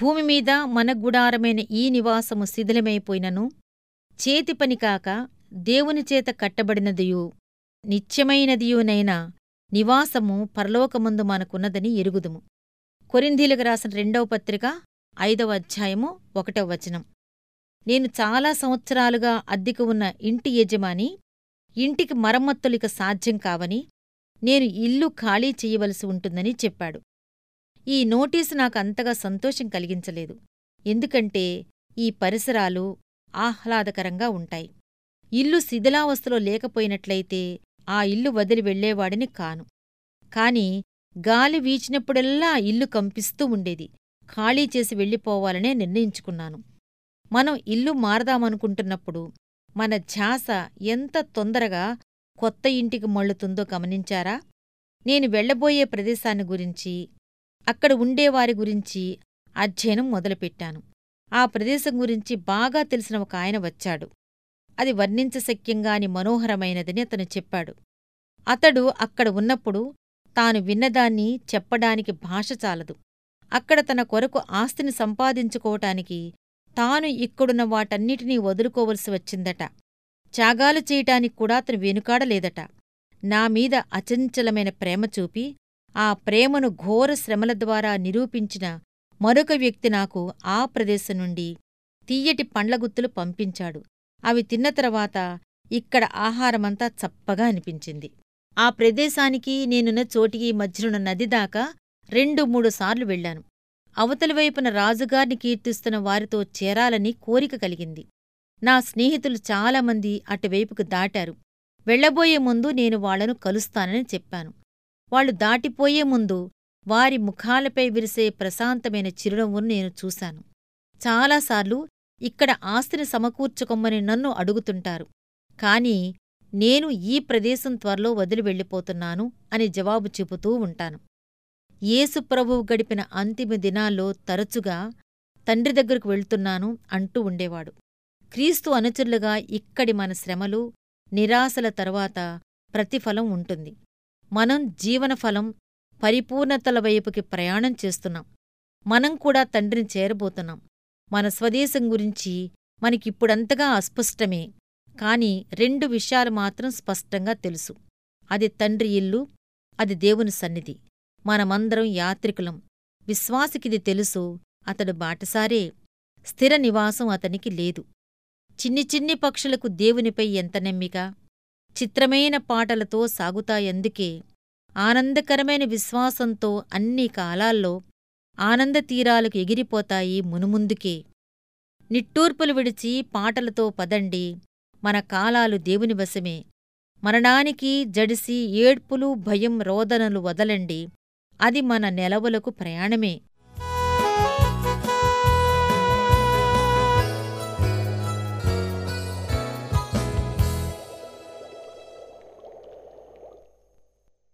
భూమి మీద మన గుడారమైన ఈ నివాసము శిథిలమైపోయినను. చేతి పని కాక దేవునిచేత కట్టబడినదియు నిత్యమైనదియునైన నివాసము పరలోకమందు మనకున్నదని ఎరుగుదుము. కొరింధీలకు రాసిన రెండవ పత్రిక ఐదవ అధ్యాయము ఒకటవ వచనం. నేను చాలా సంవత్సరాలుగా అద్దెకు ఉన్న ఇంటి యజమాని ఇంటికి మరమ్మత్తులిక సాధ్యం కావని నేను ఇల్లు ఖాళీ చెయ్యవలసి ఉంటుందని చెప్పాడు. ఈ నోటీసు నాకు అంతగా సంతోషం కలిగించలేదు. ఎందుకంటే ఈ పరిసరాలు ఆహ్లాదకరంగా ఉంటాయి. ఇల్లు శిథిలావస్థలో లేకపోయినట్లయితే ఆ ఇల్లు వదిలి వెళ్ళేవాడిని కాను. కాని గాలి వీచినప్పుడల్లా ఇల్లు కంపిస్తూ ఉండేది. ఖాళీ చేసి వెళ్ళిపోవాలనే నిర్ణయించుకున్నాను. మనం ఇల్లు మారదామనుకుంటున్నప్పుడు మన ఝాస ఎంత తొందరగా కొత్త ఇంటికి మళ్ళుతుందో గమనించారా? నేను వెళ్ళబోయే ప్రదేశాన్ని గురించి అక్కడ ఉండేవారి గురించి అధ్యయనం మొదలుపెట్టాను. ఆ ప్రదేశం గురించి బాగా తెలిసిన ఒక ఆయన వచ్చాడు. అది వర్ణించశక్యంగాని మనోహరమైనదని అతను చెప్పాడు. అతడు అక్కడ ఉన్నప్పుడు తాను విన్నదాన్ని చెప్పడానికి భాష చాలదు. అక్కడ తన కొరకు ఆస్తిని సంపాదించుకోవటానికి తాను ఇక్కడున్న వాటన్నిటినీ వదులుకోవలసి వచ్చిందట. త్యాగాలు చేయటానికి కూడా అతను వెనుకాడలేదట. నామీద అచంచలమైన ప్రేమ చూపి ఆ ప్రేమను ఘోర శ్రమల ద్వారా నిరూపించిన మరొక వ్యక్తి నాకు ఆ ప్రదేశం నుండి తీయటి పండ్లగుత్తులు పంపించాడు. అవి తిన్న తర్వాత ఇక్కడ ఆహారమంతా చప్పగా అనిపించింది. ఆ ప్రదేశానికి నేనున్న చోటికి మధ్యనున్న నదిదాకా రెండు మూడు సార్లు వెళ్ళాను అవతలివైపున రాజుగారిని కీర్తిస్తున్న వారితో చేరాలని కోరిక కలిగింది. నా స్నేహితులు చాలామంది అటువైపుకు దాటారు. వెళ్ళబోయే ముందు నేను వాళ్ళను కలుస్తానని చెప్పాను. వాళ్ళు దాటిపోయే ముందు వారి ముఖాలపై విరిసే ప్రశాంతమైన చిరునవ్వును నేను చూశాను. చాలాసార్లు ఇక్కడ ఆస్తిని సమకూర్చుకొమ్మని నన్ను అడుగుతుంటారు. కాని నేను ఈ ప్రదేశం త్వరలో వదిలి వెళ్ళిపోతున్నాను అని జవాబు చెబుతూ ఉంటాను. యేసుప్రభువు గడిపిన అంతిమ దినాల్లో తరచుగా తండ్రి దగ్గరకు వెళ్తున్నాను అంటూ ఉండేవాడు. క్రీస్తు అనుచరులుగా ఇక్కడి మన శ్రమలు నిరాశల తరువాత ప్రతిఫలం ఉంటుంది. మనం జీవనఫలం పరిపూర్ణతల వైపుకి ప్రయాణం చేస్తున్నాం. మనం కూడా తండ్రిని చేరబోతున్నాం. మన స్వదేశం గురించి మనకిప్పుడంతగా అస్పష్టమే. కాని రెండు విషయాలు మాత్రం స్పష్టంగా తెలుసు. అది తండ్రి ఇల్లు అది దేవుని సన్నిధి. మనమందరం యాత్రికులం. విశ్వాసికిది తెలుసు అతడు బాటసారే. స్థిర నివాసం అతనికి లేదు. చిన్ని చిన్ని పక్షులకు దేవునిపై ఎంత నెమ్మిక? చిత్రమైన పాటలతో సాగుతాయందుకే ఆనందకరమైన విశ్వాసంతో అన్ని కాలాల్లో ఆనందతీరాలకు ఎగిరిపోతాయి మునుముందుకే. నిట్టూర్పులు విడిచి పాటలతో పదండి మన కాలాలు దేవుని వశమే. మరణానికి జడిసి ఏడ్పులు భయం రోదనలు వదలండి అది మన నెలవులకు ప్రయాణమే.